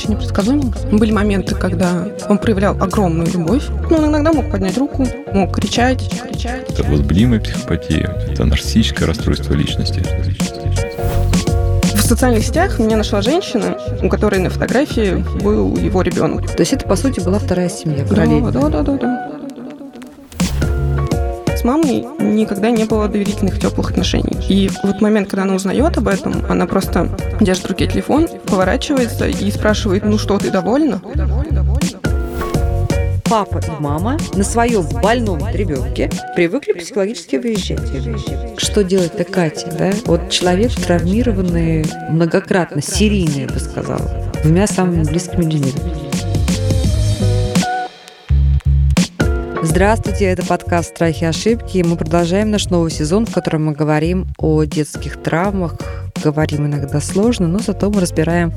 очень непредсказуемым. Были моменты, когда он проявлял огромную любовь, но он иногда мог поднять руку, мог кричать, кричать. Это возбудимая психопатия, это нарциссическое расстройство личности. В социальных сетях меня нашла женщина, у которой на фотографии был его ребенок. То есть это, по сути, была вторая семья Да, да, да, да, да. С мамой никогда не было доверительных теплых отношений. И вот момент, когда она узнает об этом, она просто держит в руке телефон, поворачивается и спрашивает, ну что, ты довольна? Папа и мама на своем больном ребенке привыкли психологически выезжать. Что делать-то Катя, да? Вот человек травмированный многократно, серийный, я бы сказала, двумя самыми близкими людьми. Здравствуйте, это подкаст «Страхи и ошибки». И мы продолжаем наш новый сезон, в котором мы говорим о детских травмах. Говорим иногда сложно, но зато мы разбираем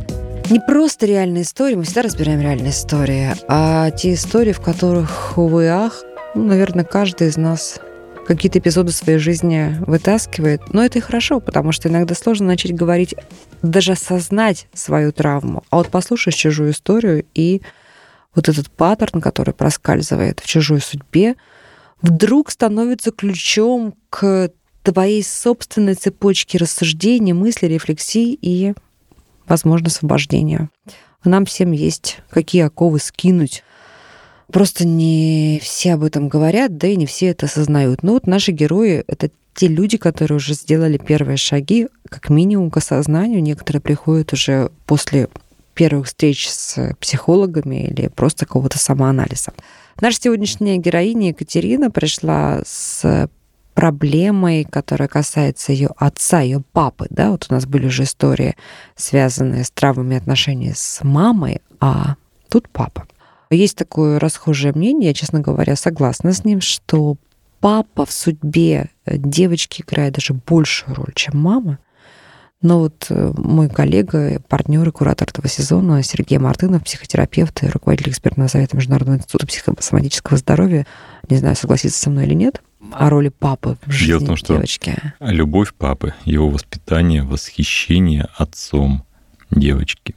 не просто реальные истории, мы всегда разбираем реальные истории, а те истории, в которых, увы, ах, ну, наверное, каждый из нас какие-то эпизоды своей жизни вытаскивает. Но это и хорошо, потому что иногда сложно начать говорить, даже осознать свою травму. А вот послушаешь чужую историю, и вот этот паттерн, который проскальзывает в чужой судьбе, вдруг становится ключом к твоей собственной цепочке рассуждений, мыслей, рефлексий и, возможно, освобождения. Нам всем есть какие оковы скинуть. Просто не все об этом говорят, да и не все это осознают. Но вот наши герои — это те люди, которые уже сделали первые шаги, как минимум, к осознанию. Некоторые приходят уже после первых встреч с психологами или просто какого-то самоанализа. Наша сегодняшняя героиня Екатерина пришла с проблемой, которая касается ее отца, ее папы. Да? Вот у нас были уже истории, связанные с травмами отношений с мамой, а тут папа. Есть такое расхожее мнение, я, честно говоря, согласна с ним, что папа в судьбе девочки играет даже большую роль, чем мама. Но вот э, мой коллега, партнер и куратор этого сезона Сергей Мартынов, психотерапевт и руководитель экспертного совета Международного института психосоматического здоровья, не знаю, согласится со мной или нет, о роли папы в жизни Дело в том, что девочки. Любовь папы, его воспитание, восхищение отцом девочки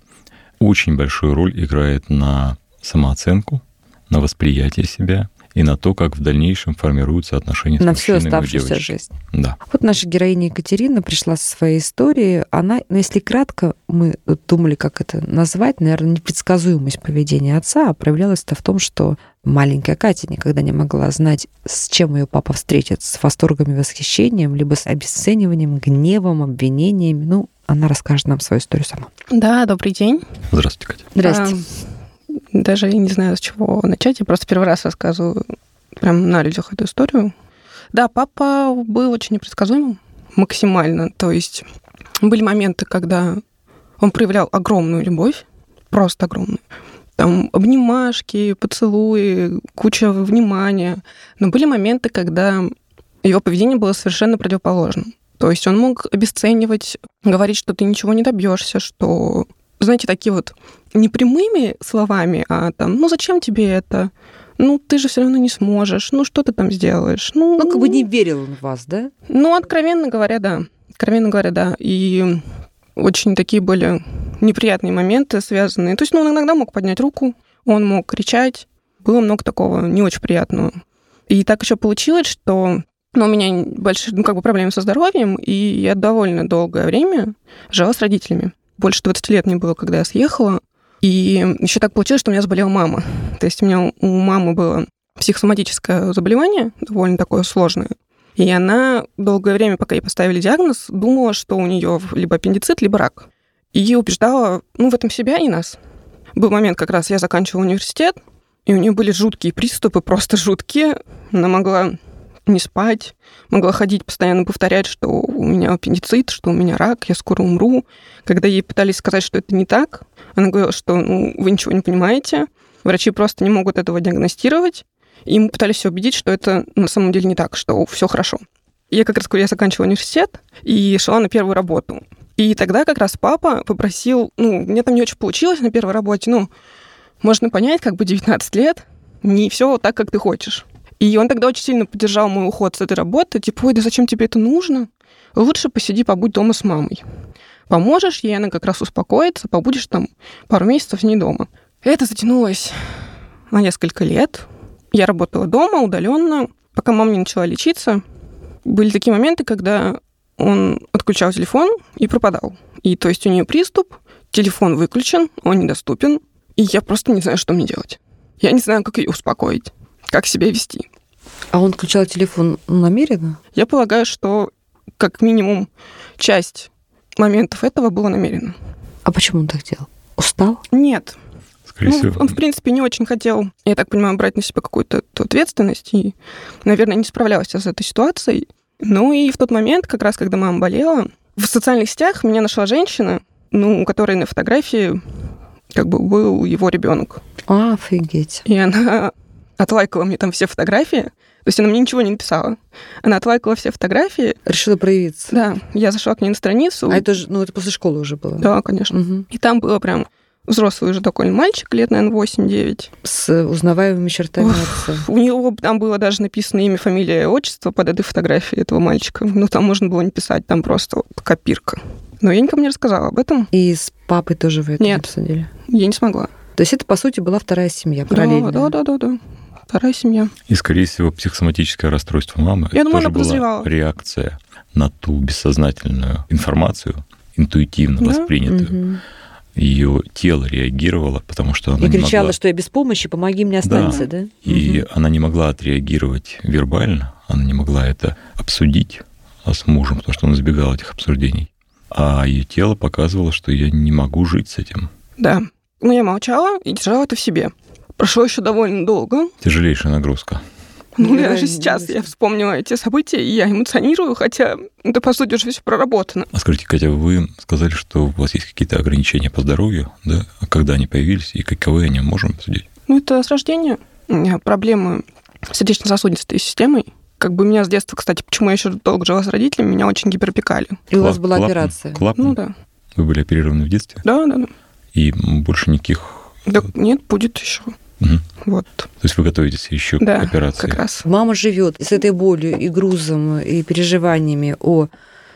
очень большую роль играет на самооценку, на восприятие себя и на то, как в дальнейшем формируются отношения с На всю оставшуюся жизнь. Да. Вот наша героиня Екатерина пришла со своей историей. Она, ну, если кратко, мы думали, как это назвать, наверное, непредсказуемость поведения отца, а проявлялась это в том, что маленькая Катя никогда не могла знать, с чем ее папа встретит, с восторгами, восхищением, либо с обесцениванием, гневом, обвинениями. Ну, она расскажет нам свою историю сама. Да, добрый день. Здравствуйте, Катя. Здрасте. А, даже не знаю, с чего начать. Я просто первый раз рассказываю прям на людях эту историю. Да, папа был очень непредсказуемым максимально. То есть были моменты, когда он проявлял огромную любовь, просто огромную. Там обнимашки, поцелуи, куча внимания. Но были моменты, когда его поведение было совершенно противоположным. То есть он мог обесценивать, говорить, что ты ничего не добьешься, что, знаете, такие вот не прямыми словами, а там, ну зачем тебе это? Ну, ты же все равно не сможешь. Ну, что ты там сделаешь? Ну, Ну, как бы не верил он в вас, да? ну, откровенно говоря, да. Откровенно говоря, да. И очень такие были неприятные моменты связанные. То есть, ну, он иногда мог поднять руку, он мог кричать. Было много такого не очень приятного. И так еще получилось, что ну, у меня большие ну, как бы проблемы со здоровьем, и я довольно долгое время жила с родителями. Больше 20 лет мне было, когда я съехала. И еще так получилось, что у меня заболела мама. То есть у меня у мамы было психосоматическое заболевание, довольно такое сложное. И она долгое время, пока ей поставили диагноз, думала, что у нее либо аппендицит, либо рак. И убеждала, ну, в этом себя и нас. Был момент, как раз я заканчивала университет, и у нее были жуткие приступы, просто жуткие. Она могла не спать, могла ходить, постоянно повторять, что у меня аппендицит, что у меня рак, я скоро умру. Когда ей пытались сказать, что это не так, она говорила, что ну, вы ничего не понимаете, врачи просто не могут этого диагностировать. И мы пытались все убедить, что это на самом деле не так, что все хорошо. Я как раз, я заканчивала университет и шла на первую работу. И тогда как раз папа попросил, ну, мне там не очень получилось на первой работе, ну, можно понять, как бы 19 лет, не все так, как ты хочешь. И он тогда очень сильно поддержал мой уход с этой работы, типа, ой, да зачем тебе это нужно? Лучше посиди, побудь дома с мамой. поможешь ей, она как раз успокоится, побудешь там пару месяцев не дома. Это затянулось на несколько лет. Я работала дома, удаленно, пока мама не начала лечиться. Были такие моменты, когда он отключал телефон и пропадал. И то есть у нее приступ, телефон выключен, он недоступен, и я просто не знаю, что мне делать. Я не знаю, как ее успокоить, как себя вести. А он включал телефон намеренно? Я полагаю, что как минимум часть моментов этого было намеренно. А почему он так делал? Устал? Нет. Скорее Ну, всего, он, в принципе, не очень хотел, я так понимаю, брать на себя какую-то ответственность и, наверное, не справлялся с этой ситуацией. Ну и в тот момент, как раз когда мама болела, в социальных сетях меня нашла женщина, ну, у которой на фотографии как бы был его ребенок. А, офигеть. И она отлайкала мне там все фотографии. То есть она мне ничего не написала. Она отлайкала все фотографии. Решила проявиться. Да, я зашла к ней на страницу. А это же, ну, это после школы уже было. Да, конечно. Мгм. И там было прям взрослый уже такой мальчик, лет, наверное, 8-9. С узнаваемыми чертами Уф. отца. У него там было даже написано имя, фамилия, отчество под этой фотографией этого мальчика. Ну, там можно было не писать, там просто вот копирка. Но я никому не рассказала об этом. И с папой тоже вы это Нет. не обсудили? Я не смогла. То есть это, по сути, была вторая семья, параллельно. Да, да, да, да, да. Вторая семья. И, скорее всего, психосоматическое расстройство мамы Я это думаю, тоже она подозревала. была реакция на ту бессознательную информацию, интуитивно Да. воспринятую. Мгм. Ее тело реагировало, потому что она И не кричала, могла, что я без помощи, помоги мне, останься, да? и Мгм. она не могла отреагировать вербально, она не могла это обсудить а с мужем, потому что он избегал этих обсуждений. А ее тело показывало, что я не могу жить с этим. Да. Но я молчала и держала это в себе. Прошло еще довольно долго. Тяжелейшая нагрузка. Ну, Да, даже не сейчас я вспомнила эти события, и я эмоционирую, хотя это, по сути, уже все проработано. А скажите, Катя, вы сказали, что у вас есть какие-то ограничения по здоровью, да? А когда они появились и каковы они, можем обсудить? Ну, это с рождения. У меня проблемы с сердечно-сосудистой системой. Как бы меня с детства, кстати, почему я еще долго жила с родителями, меня очень гиперопекали. И у вас была клапан? операция. Клапан? Ну да. Вы были оперированы в детстве? Да, да, да. И больше никаких... Да нет, будет еще. Мгм. Вот. То есть вы готовитесь еще Да, к операции? как раз. Мама живет с этой болью и грузом и переживаниями о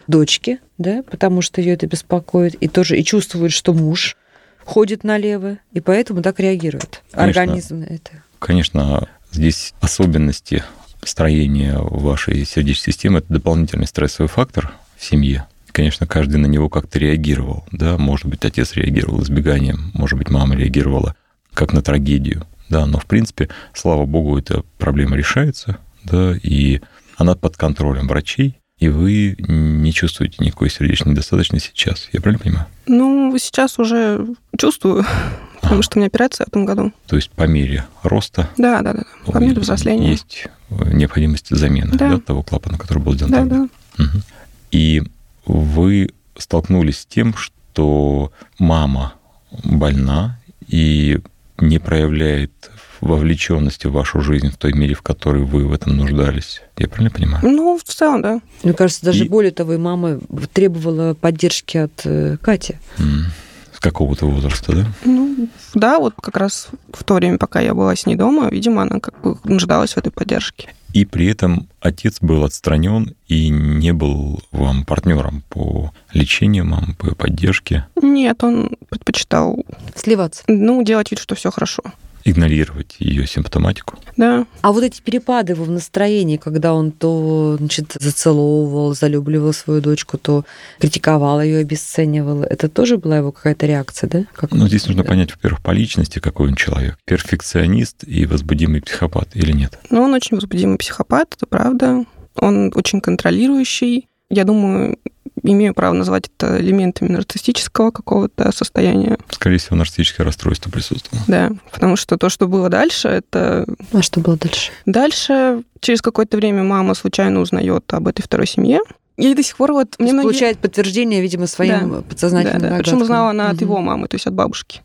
дочке, да, потому что ее это беспокоит, и тоже и чувствует, что муж ходит налево, и поэтому так реагирует Конечно. организм на это. Конечно, здесь особенности строения вашей сердечной системы – это дополнительный стрессовый фактор в семье. Конечно, каждый на него как-то реагировал. Да? Может быть, отец реагировал избеганием, может быть, мама реагировала как на трагедию. Да? Но, в принципе, слава богу, эта проблема решается, да? и она под контролем врачей, и вы не чувствуете никакой сердечной недостаточности сейчас. Я правильно понимаю? Ну, сейчас уже чувствую, потому что у меня операция в этом году. То есть по мере роста Да, да, да. По мере взросления. есть необходимость замены Да. да, того клапана, который был сделан Да, тогда. да. Мгм. И вы столкнулись с тем, что мама больна и не проявляет вовлеченности в вашу жизнь в той мере, в которой вы в этом нуждались. Я правильно понимаю? Ну, в целом, да. Мне кажется, даже И- более того, и мама требовала поддержки от э, Кати. М. С какого-то возраста, да? Ну, да, вот как раз в то время, пока я была с ней дома, видимо, она как бы нуждалась в этой поддержке. И при этом отец был отстранен и не был вам партнером по лечению мамы, по поддержке, Нет, он предпочитал, Сливаться. ну, делать вид, что все хорошо. Игнорировать ее симптоматику. Да, А вот эти перепады его в настроении, когда он то значит, зацеловывал, залюбливал свою дочку, то критиковал ее, обесценивал, это тоже была его какая-то реакция, да? Как Ну, здесь нужно понять, во-первых, по личности, какой он человек. Перфекционист и возбудимый психопат или нет? но он очень возбудимый психопат, это правда. Он очень контролирующий. Я думаю, имею право назвать это элементами нарциссического какого-то состояния. Скорее всего, нарциссическое расстройство присутствовало. Да, потому что то, что было дальше, это А что было дальше? Дальше, через какое-то время мама случайно узнает об этой второй семье. И до сих пор вот То мне многие- получает подтверждение, видимо, своим Да, подсознательным Да, да. Причем узнала она от Мгм. его мамы, то есть от бабушки.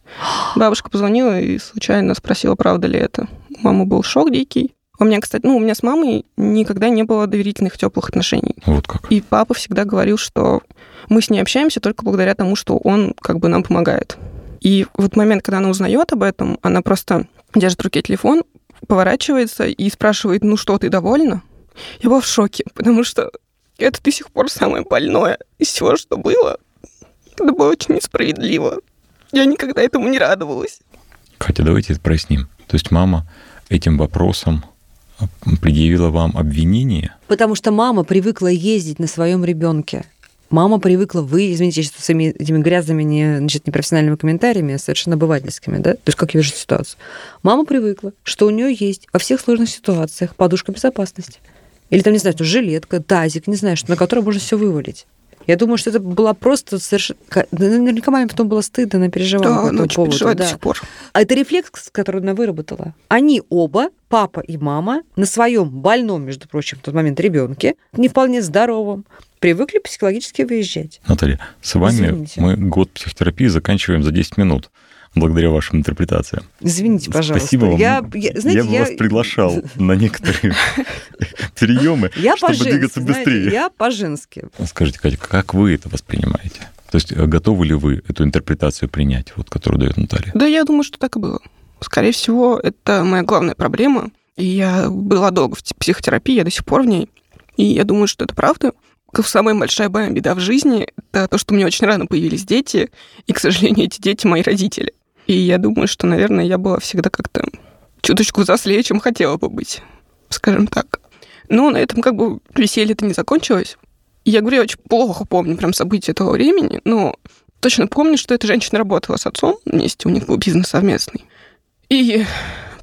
Бабушка позвонила и случайно спросила, правда ли это. У мамы был шок дикий. У меня, кстати, ну, у меня с мамой никогда не было доверительных теплых отношений. Вот как. И папа всегда говорил, что мы с ней общаемся только благодаря тому, что он как бы нам помогает. И вот момент, когда она узнает об этом, она просто держит в руке телефон, поворачивается и спрашивает, ну что, ты довольна? Я была в шоке, потому что это до сих пор самое больное из всего, что было. Это было очень несправедливо. Я никогда этому не радовалась. Катя, давайте это проясним. То есть мама этим вопросом предъявила вам обвинение? Потому что мама привыкла ездить на своем ребенке. Мама привыкла, вы, извините, сейчас с этими, грязными, не, значит, непрофессиональными комментариями, а совершенно обывательскими, да? То есть как я вижу ситуацию. Мама привыкла, что у нее есть во всех сложных ситуациях подушка безопасности. Или там, не знаю, жилетка, тазик, не знаю, что, на который можно все вывалить. Я думаю, что это была просто совершенно... Наверняка маме потом было стыдно, она переживала Да, по она этому очень поводу. переживает до да. сих пор. А это рефлекс, который она выработала. Они оба, папа и мама, на своем больном, между прочим, в тот момент ребенке, не вполне здоровом, привыкли психологически выезжать. Наталья, с вами Извините. мы год психотерапии заканчиваем за 10 минут, благодаря вашим интерпретациям. Извините, пожалуйста. Спасибо вам. Я, я- знаете, я бы я, вас приглашал на некоторые приемы, чтобы двигаться быстрее. я по-женски. Скажите, Катя, как вы это воспринимаете? То есть э, готовы ли вы эту интерпретацию принять, вот, которую дает Наталья? Да, я думаю, что так и было. Скорее всего, это моя главная проблема. И я была долго в психотерапии, я до сих пор в ней. И я думаю, что это правда. Самая большая моя беда в жизни — это то, что у меня очень рано появились дети, и, к сожалению, эти дети — мои родители. И я думаю, что, наверное, я была всегда как-то чуточку взрослее, чем хотела бы быть, скажем так. Но на этом как бы веселье-то не закончилось. Я говорю, я очень плохо помню прям события того времени, но точно помню, что эта женщина работала с отцом вместе, у них был бизнес совместный. И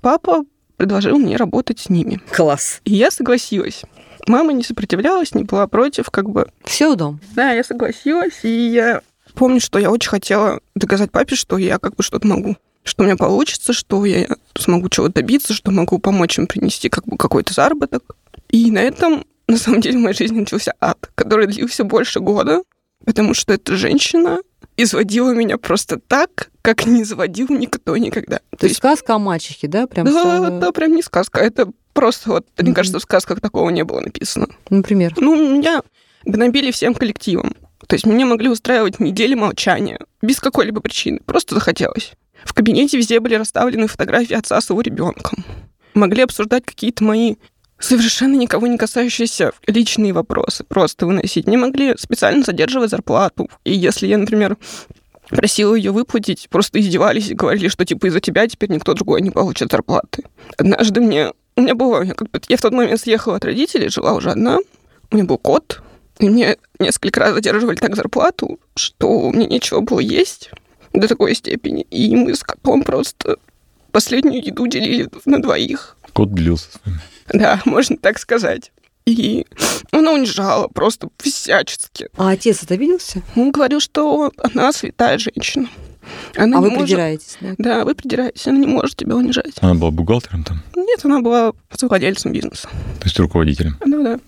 папа предложил мне работать с ними. Класс. И я согласилась. Мама не сопротивлялась, не была против, как бы. Все удом. Да, я согласилась, и я помню, что я очень хотела доказать папе, что я как бы что-то могу. Что у меня получится, что я смогу чего-то добиться, что могу помочь им принести как бы какой-то заработок. И на этом, на самом деле, в моей жизни начался ад, который длился больше года, потому что эта женщина изводила меня просто так, как не изводил никто никогда. То есть сказка о мачехе, да? Прям да, сразу- да, прям не сказка. Это просто вот, мне Мгм. кажется, в сказках такого не было написано. Например. Ну, меня гнобили всем коллективом. То есть меня могли устраивать недели молчания, без какой-либо причины. Просто захотелось. В кабинете везде были расставлены фотографии отца с его ребенком. Могли обсуждать какие-то мои совершенно никого не касающиеся личные вопросы, просто выносить. Не могли специально задерживать зарплату. И если я, например, просила ее выплатить, просто издевались и говорили, что типа из-за тебя теперь никто другой не получит зарплаты. Однажды мне... У меня было... Я, как бы, я в тот момент съехала от родителей, жила уже одна. У меня был кот. И мне несколько раз задерживали так зарплату, что мне нечего было есть до такой степени. И мы с котом просто последнюю еду делили на двоих. Кот делился с вами. Да, можно так сказать. И она унижала просто всячески. А отец это виделся? Он говорил, что она святая женщина. Она а вы может- придираетесь, да? Да, вы придираетесь, она не может тебя унижать. Она была бухгалтером там, Нет, она была владельцем бизнеса. то есть руководителем. Ну да.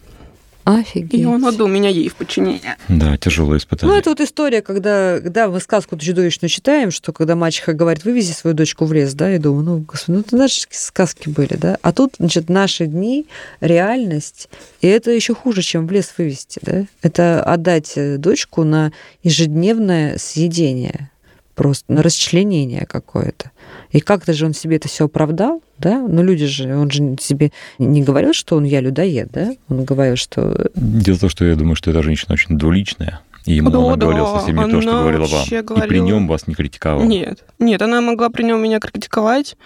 Офигеть. И он отдал меня ей в подчинение. Да, тяжелое испытание. Ну, это вот история, когда, когда мы сказку чудовищную читаем, что когда мачеха говорит, вывези свою дочку в лес, да, я думаю, ну, господи, ну, это наши сказки были, да. А тут, значит, наши дни, реальность, и это еще хуже, чем в лес вывести, да. Это отдать э, дочку на ежедневное съедение, просто на расчленение какое-то. И как-то же он себе это все оправдал, да? Ну, люди же, он же себе не говорил, что он я людоед, да? Он говорил, что Дело в том, что я думаю, что эта женщина очень двуличная. И ему Да, она да, говорила совсем не то, что говорила вам. вообще И при говорила- нем вас не критиковала. Нет, нет, она могла при нем меня критиковать.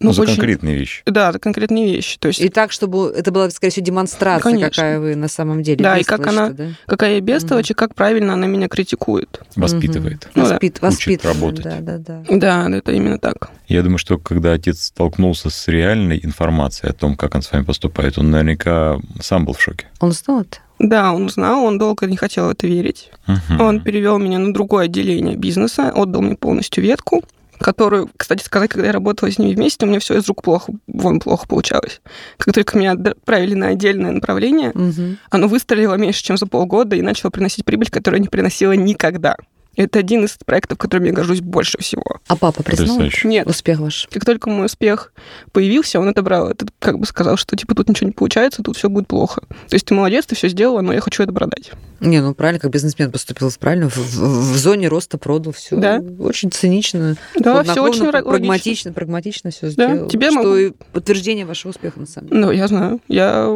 Ну, но за очень- конкретные вещи. Да, за конкретные вещи. То есть, И так, чтобы это была, скорее всего, демонстрация, Конечно. какая вы на самом деле. Да, и как она- да? какая я бестолочь, и как правильно она меня критикует. Воспитывает. Ну да. Воспит- Учит воспитывает, работать. Да, да, да. Да, это именно так. Я думаю, что когда отец столкнулся с реальной информацией о том, как он с вами поступает, он наверняка сам был в шоке. Он узнал это? Да, он узнал, он долго не хотел в это верить. Мгм. Он перевел меня на другое отделение бизнеса, отдал мне полностью ветку, которую, кстати сказать, когда я работала с ними вместе, у меня все из рук плохо, вон плохо получалось. Как только меня отправили на отдельное направление, Мгм. оно выстрелило меньше, чем за полгода и начало приносить прибыль, которую не приносила никогда. Это один из проектов, которым я горжусь больше всего. А папа признал. Нет. успех ваш? Как только мой успех появился, он отобрал это, как бы сказал, что типа тут ничего не получается, тут все будет плохо. То есть ты молодец, ты все сделала, но я хочу это продать. Не, ну правильно, как бизнесмен поступил правильно, в, в- в зоне роста продал все. Да. Очень цинично, Да, все очень ра- логично. прагматично, прагматично все Да, сделал. тебе что могу- и подтверждение вашего успеха на самом деле. Ну, я знаю. Я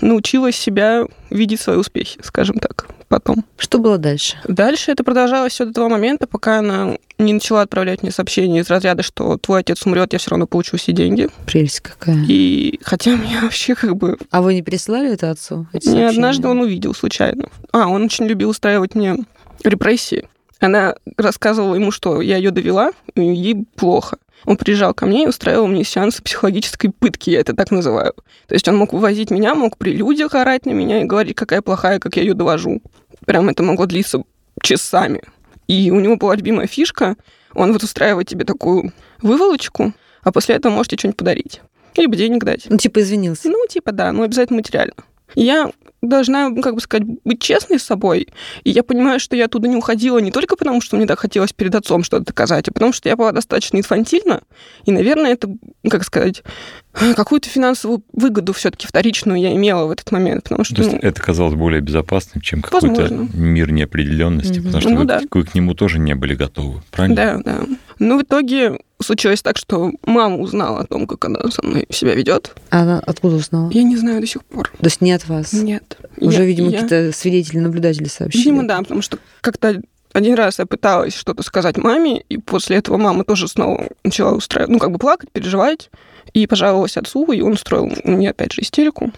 научилась себя видеть свои успехи, скажем так. Потом. Что было дальше? Дальше это продолжалось все до того момента, пока она не начала отправлять мне сообщения из разряда, что твой отец умрет, я все равно получу все деньги. Прелесть какая. И хотя мне вообще как бы... А вы не прислали это отцу? эти Не однажды он увидел случайно. А, он очень любил устраивать мне репрессии. Она рассказывала ему, что я ее довела, и ей плохо. Он приезжал ко мне и устраивал мне сеансы психологической пытки, я это так называю. То есть он мог вывозить меня, мог при людях орать на меня и говорить, какая плохая, как я ее довожу. Прям это могло длиться часами. И у него была любимая фишка, он вот устраивает тебе такую выволочку, а после этого можете что-нибудь подарить. Либо денег дать. Ну, типа извинился. Ну, типа, да, но обязательно материально. Я должна, ну, как бы сказать, быть честной с собой. И я понимаю, что я оттуда не уходила не только потому, что мне так хотелось перед отцом что-то доказать, а потому что я была достаточно инфантильна. И, наверное, это, как сказать, какую-то финансовую выгоду все-таки вторичную я имела в этот момент. Потому что, То есть ну, это казалось более безопасным, чем какой-то мир неопределенности, Мгм. потому что Ну вы, да. вы к нему тоже не были готовы, правильно? Да, да. Ну, в итоге случилось так, что мама узнала о том, как она со мной себя ведет. А Она откуда узнала? Я не знаю до сих пор. То есть не от вас? Нет. Уже, Я- видимо, я- какие-то свидетели, наблюдатели сообщили. Видимо, да, потому что как-то один раз я пыталась что-то сказать маме, и после этого мама тоже снова начала устраивать, ну, как бы плакать, переживать, и пожаловалась отцу, и он устроил мне опять же истерику,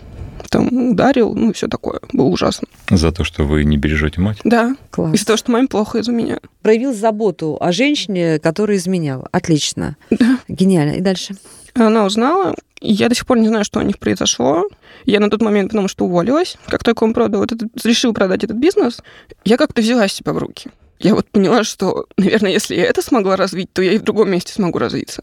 там ударил, ну, и все такое. Было ужасно. За то, что вы не бережете мать. Да, Класс. из-за того, что маме плохо из-за меня. Проявил заботу о женщине, которая изменяла. Отлично. Да. Гениально. И дальше? Она узнала, я до сих пор не знаю, что у них произошло. Я на тот момент, потому что уволилась, как только он продал этот, решил продать этот бизнес, я как-то взяла себя в руки. Я вот поняла, что, наверное, если я это смогла развить, то я и в другом месте смогу развиться.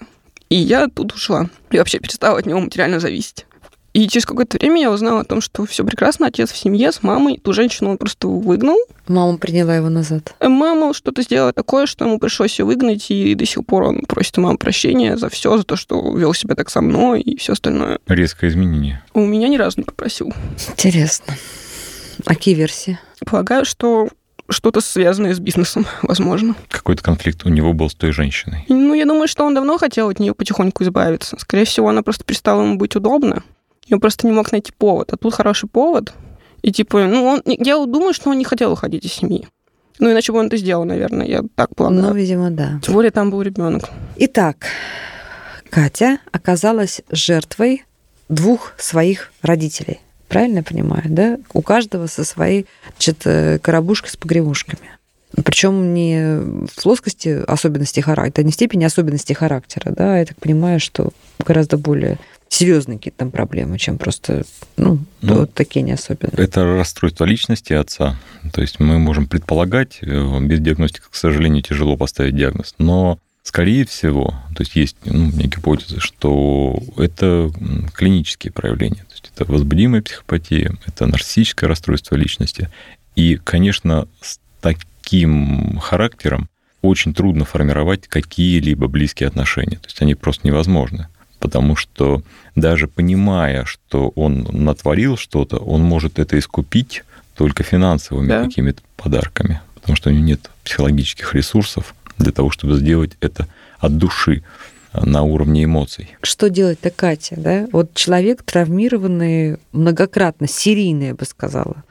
И я тут ушла. И вообще перестала от него материально зависеть. И через какое-то время я узнала о том, что все прекрасно, отец в семье с мамой. Ту женщину он просто выгнал. Мама приняла его назад. Э, Мама что-то сделала такое, что ему пришлось ее выгнать, и до сих пор он просит у мамы прощения за все, за то, что вел себя так со мной и все остальное. Резкое изменение. У меня ни разу не попросил. Интересно. А какие версии? Полагаю, что что-то связанное с бизнесом, возможно. Какой-то конфликт у него был с той женщиной. Ну, я думаю, что он давно хотел от нее потихоньку избавиться. Скорее всего, она просто перестала ему быть удобна. И он просто не мог найти повод. А тут хороший повод. И типа, ну, он, я думаю, что он не хотел уходить из семьи. Ну, иначе бы он это сделал, наверное, я так полагаю. Ну, видимо, да. Тем более там был ребенок. Итак, Катя оказалась жертвой двух своих родителей. Правильно я понимаю, да? У каждого со своей значит, э, коробушкой с погревушками. Причем не в плоскости особенностей характера, не в степени особенностей характера, да, я так понимаю, что гораздо более серьезные какие-то там проблемы, чем просто, ну, Ну, вот такие не особенные. Это расстройство личности отца. То есть мы можем предполагать, э, без диагностики, к сожалению, тяжело поставить диагноз. Но, скорее всего, то есть есть ну, у меня гипотеза, что это клинические проявления. То есть это возбудимая психопатия, это нарциссическое расстройство личности. И, конечно, с таким характером очень трудно формировать какие-либо близкие отношения. То есть они просто невозможны. Потому что даже понимая, что он натворил что-то, он может это искупить только финансовыми Да. какими-то подарками. Потому что у него нет психологических ресурсов для того, чтобы сделать это от души, а, на уровне эмоций. Что делать-то, Катя, да? Вот человек, травмированный многократно, серийный, я бы сказала,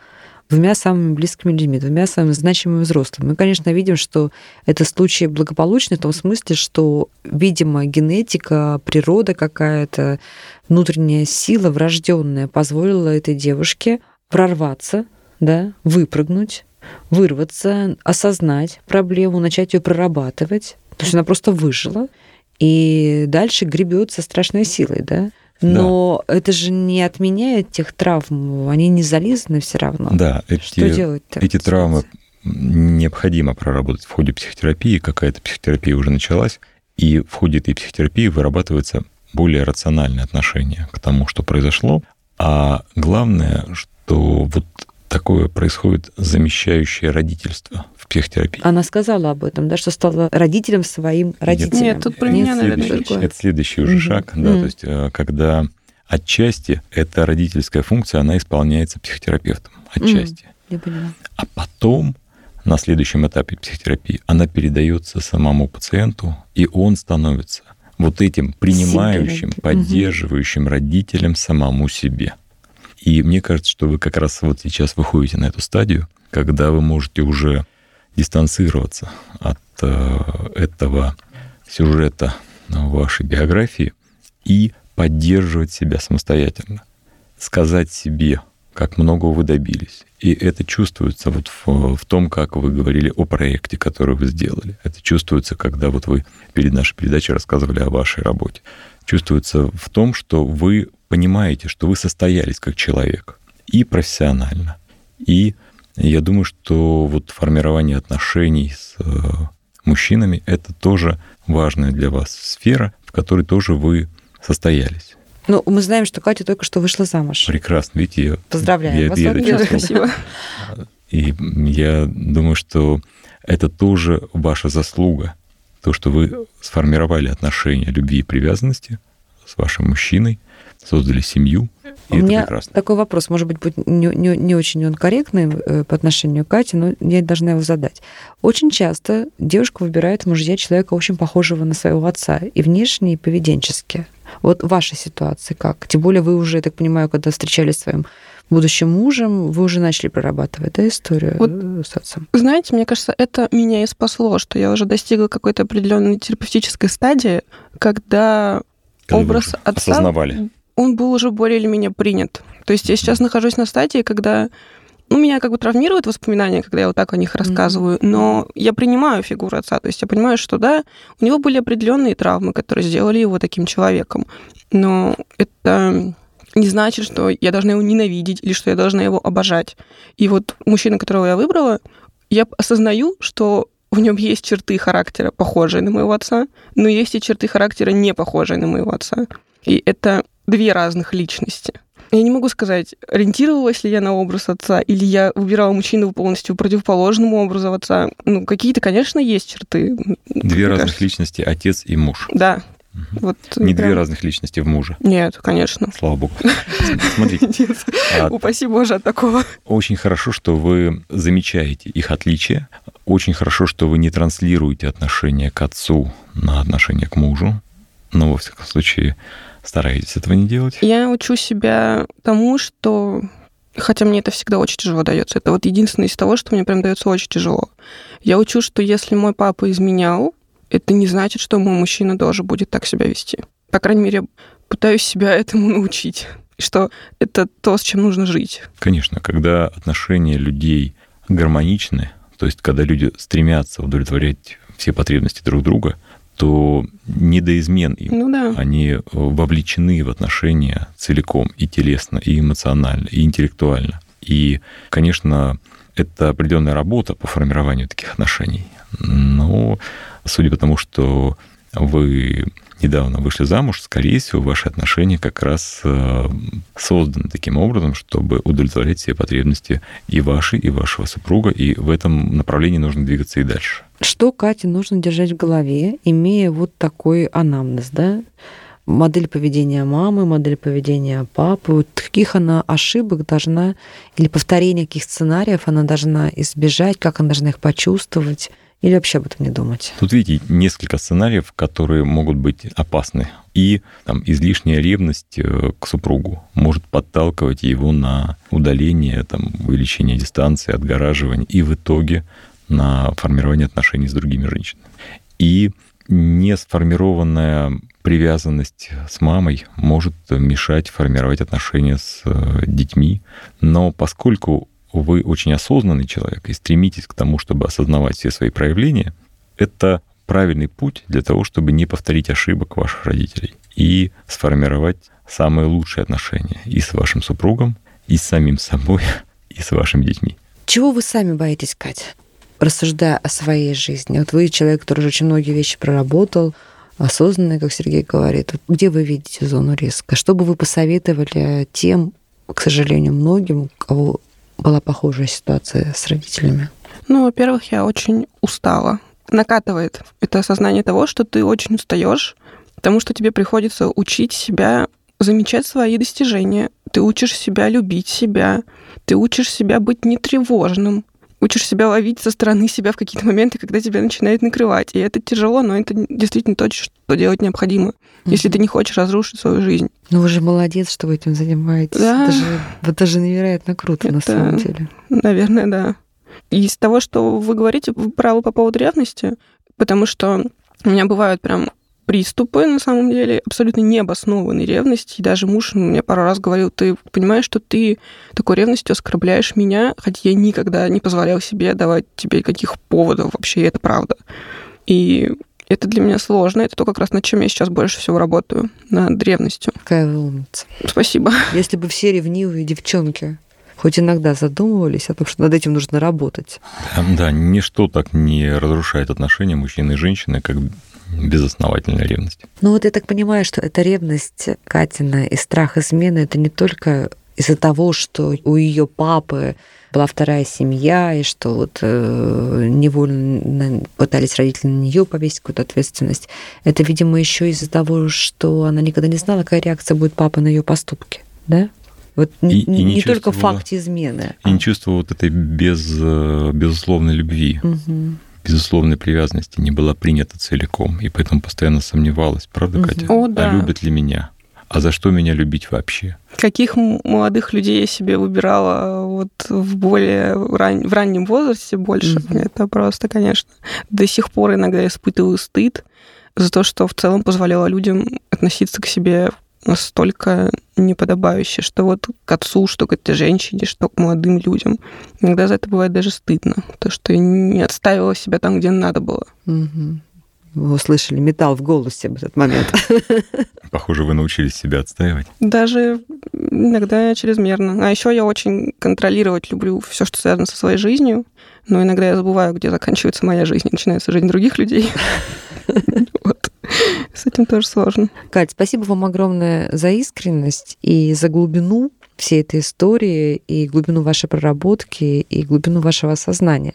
двумя самыми близкими людьми, двумя самыми значимыми взрослыми. Мы, конечно, видим, что это случай благополучный в том смысле, что, видимо, генетика, природа какая-то, внутренняя сила врожденная позволила этой девушке прорваться, да, выпрыгнуть, вырваться, осознать проблему, начать ее прорабатывать. То есть она просто выжила, и дальше гребет со страшной силой, да? Но это же не отменяет тех травм, они не зализаны все равно. Да, Что эти, делать-то? эти травмы необходимо проработать в ходе психотерапии. Какая-то психотерапия уже началась, и в ходе этой психотерапии вырабатывается более рациональное отношение к тому, что произошло. А главное, что вот такое происходит замещающее родительство в психотерапии. Она сказала об этом, да, что стала родителем своим родителям. Нет, тут про Это меня, наверное, другое. Это следующий уже Мгм. шаг, да, Мгм. то есть э, когда отчасти эта родительская функция, она исполняется психотерапевтом, отчасти. Я поняла. А потом, на следующем этапе психотерапии, она передается самому пациенту, и он становится вот этим принимающим, поддерживающим родителем самому себе. И мне кажется, что вы как раз вот сейчас выходите на эту стадию, когда вы можете уже дистанцироваться от э, этого сюжета вашей биографии и поддерживать себя самостоятельно. Сказать себе, как много вы добились. И это чувствуется вот в, в том, как вы говорили о проекте, который вы сделали. Это чувствуется, когда вот вы перед нашей передачей рассказывали о вашей работе. Чувствуется в том, что вы понимаете, что вы состоялись как человек и профессионально, и я думаю, что вот формирование отношений с э, мужчинами — это тоже важная для вас сфера, в которой тоже вы состоялись. Ну, мы знаем, что Катя только что вышла замуж. Прекрасно, видите, я... Поздравляю я вас. верю, Спасибо. И я думаю, что это тоже ваша заслуга, то, что вы сформировали отношения любви и привязанности с вашим мужчиной, создали семью, и У это меня прекрасно. такой вопрос, может быть, будет не, не- не очень он корректный э, по отношению к Кате, но я должна его задать. Очень часто девушка выбирает мужья человека очень похожего на своего отца и внешне, и поведенчески. Вот ваша ситуация как? Тем более вы уже, я так понимаю, когда встречались с своим будущим мужем, вы уже начали прорабатывать да, историю Вот э, с отцом. Знаете, мне кажется, это меня и спасло, что я уже достигла какой-то определенной терапевтической стадии, когда Когда образ отца, осознавали. Он был уже более или менее принят. То есть я сейчас нахожусь на стадии, когда ну, меня как бы травмируют воспоминания, когда я вот так о них рассказываю, но я принимаю фигуру отца, то есть я понимаю, что да, у него были определенные травмы, которые сделали его таким человеком, но это не значит, что я должна его ненавидеть или что я должна его обожать. И вот мужчина, которого я выбрала, я осознаю, что в нем есть черты характера, похожие на моего отца, но есть и черты характера, не похожие на моего отца. И это две разных личности. Я не могу сказать, ориентировалась ли я на образ отца, или я выбирала мужчину полностью противоположному образу отца. Ну, какие-то, конечно, есть черты. Две разных кажется. личности, отец и муж. Да. Мгм. Вот Не прям- две разных личности в муже. Нет, конечно. Слава богу. Смотрите, Нет. а Упаси Боже от такого. очень хорошо, что вы замечаете их отличия. Очень хорошо, что вы не транслируете отношение к отцу на отношение к мужу. Но, во всяком случае, стараетесь этого не делать. Я учу себя тому, что хотя мне это всегда очень тяжело дается. Это вот единственное из того, что мне прям дается очень тяжело. Я учу, что если мой папа изменял, это не значит, что мой мужчина тоже будет так себя вести. По крайней мере, пытаюсь себя этому научить. Что это то, с чем нужно жить. Конечно, когда отношения людей гармоничны, то есть когда люди стремятся удовлетворять все потребности друг друга, то не до измен им. Ну да. Они э, вовлечены в отношения целиком и телесно, и эмоционально, и интеллектуально. И, конечно, это определенная работа по формированию таких отношений. Но судя по тому, что вы недавно вышли замуж, скорее всего, ваши отношения как раз э, созданы таким образом, чтобы удовлетворять все потребности и ваши, и вашего супруга, и в этом направлении нужно двигаться и дальше. Что Кате нужно держать в голове, имея вот такой анамнез, да? Модель поведения мамы, модель поведения папы, вот каких она ошибок должна, или повторения каких сценариев она должна избежать, как она должна их почувствовать, или вообще об этом не думать. Тут видите несколько сценариев, которые могут быть опасны. И там, излишняя ревность э, к супругу может подталкивать его на удаление, там, увеличение дистанции, отгораживание и в итоге на формирование отношений с другими женщинами. И не сформированная привязанность с мамой может мешать формировать отношения с э, детьми. Но поскольку вы очень осознанный человек и стремитесь к тому, чтобы осознавать все свои проявления, это правильный путь для того, чтобы не повторить ошибок ваших родителей и сформировать самые лучшие отношения и с вашим супругом, и с самим собой, и с вашими детьми. Чего вы сами боитесь, Катя, рассуждая о своей жизни? Вот вы человек, который уже очень многие вещи проработал, осознанный, как Сергей говорит. Вот Где вы видите зону риска? Что бы вы посоветовали тем, к сожалению, многим, у кого была похожая ситуация с родителями? Ну, во-первых, я очень устала. Накатывает это осознание того, что ты очень устаешь, потому что тебе приходится учить себя замечать свои достижения. Ты учишь себя любить себя. Ты учишь себя быть нетревожным. Учишь себя ловить со стороны себя в какие-то моменты, когда тебя начинает накрывать. И это тяжело, но это действительно то, что делать необходимо, если ты не хочешь разрушить свою жизнь. Ну, вы же молодец, что вы этим занимаетесь. Да. Это, же, это же невероятно круто, на Это- самом деле. Наверное, да. Из того, что вы говорите, вы правы по поводу ревности, потому что у меня бывают прям приступы, на самом деле, абсолютно необоснованной ревности. И даже муж мне пару раз говорил, ты понимаешь, что ты такой ревностью оскорбляешь меня, хотя я никогда не позволял себе давать тебе каких поводов вообще, и это правда. И это для меня сложно. Это то, как раз над чем я сейчас больше всего работаю, над древностью. Какая вы умница. Спасибо. Если бы все ревнивые девчонки хоть иногда задумывались о том, что над этим нужно работать. Да, да, ничто так не разрушает отношения мужчины и женщины, как безосновательная ревность. Ну вот я так понимаю, что эта ревность Катина и страх измены это не только из-за того, что у ее папы была вторая семья, и что вот э, невольно пытались родители на нее повесить какую-то ответственность. Это, видимо, еще из-за того, что она никогда не знала, какая реакция будет папы на ее поступки, да? Вот и, не, и не, не только факт измены. И а... не чувствовала вот этой без, э, безусловной любви. Угу безусловной привязанности не была принята целиком, и поэтому постоянно сомневалась, правда, Катя? О, да. А любят ли меня? А за что меня любить вообще? Каких молодых людей я себе выбирала вот в более ран... в раннем возрасте больше? Mm-hmm. Это просто, конечно, до сих пор иногда испытываю стыд за то, что в целом позволяла людям относиться к себе настолько неподобающе, что вот к отцу, что к этой женщине, что к молодым людям. Иногда за это бывает даже стыдно, то, что я не отставила себя там, где надо было. Угу. Вы услышали металл в голосе в этот момент. Похоже, вы научились себя отстаивать. Даже иногда чрезмерно. А еще я очень контролировать люблю все, что связано со своей жизнью. Но иногда я забываю, где заканчивается моя жизнь и начинается жизнь других людей. Вот. С этим тоже сложно. Кать, спасибо вам огромное за искренность и за глубину всей этой истории, и глубину вашей проработки, и глубину вашего сознания.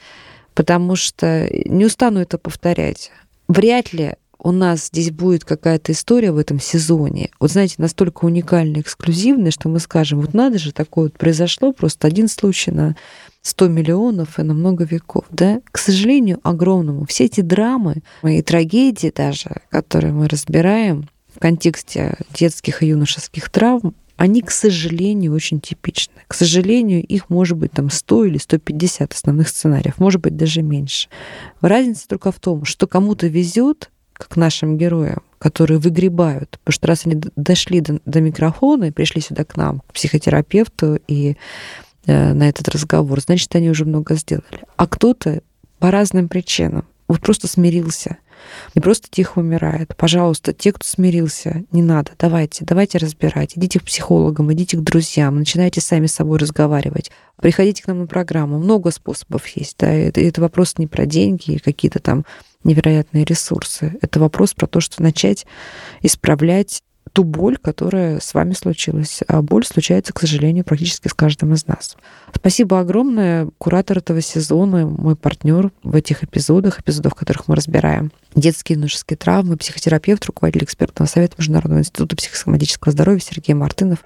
Потому что не устану это повторять вряд ли у нас здесь будет какая-то история в этом сезоне. Вот знаете, настолько уникальная, эксклюзивная, что мы скажем, вот надо же, такое вот произошло, просто один случай на 100 миллионов и на много веков. Да? К сожалению, огромному. Все эти драмы и трагедии даже, которые мы разбираем в контексте детских и юношеских травм, они, к сожалению, очень типичны. К сожалению, их может быть там 100 или 150 основных сценариев, может быть даже меньше. Разница только в том, что кому-то везет, как нашим героям, которые выгребают. Потому что раз они дошли до, до микрофона и пришли сюда к нам, к психотерапевту и э, на этот разговор, значит, они уже много сделали. А кто-то по разным причинам вот просто смирился не просто тихо умирает. Пожалуйста, те, кто смирился, не надо, давайте, давайте разбирать. Идите к психологам, идите к друзьям, начинайте сами с собой разговаривать. Приходите к нам на программу. Много способов есть. Да? Это, это вопрос не про деньги и какие-то там невероятные ресурсы. Это вопрос про то, что начать исправлять ту боль, которая с вами случилась. А боль случается, к сожалению, практически с каждым из нас. Спасибо огромное. Куратор этого сезона, мой партнер в этих эпизодах, эпизодах, в которых мы разбираем детские и юношеские травмы, психотерапевт, руководитель экспертного совета Международного института психосоматического здоровья Сергей Мартынов.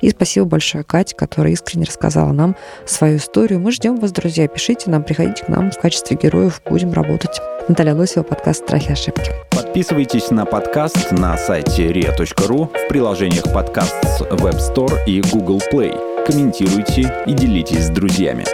И спасибо большое Кате, которая искренне рассказала нам свою историю. Мы ждем вас, друзья. Пишите нам, приходите к нам в качестве героев. Будем работать. Наталья Лосева, подкаст «Страхи и ошибки». Подписывайтесь на подкаст на сайте ria.ru в приложениях подкаст с Web Store и Google Play. Комментируйте и делитесь с друзьями.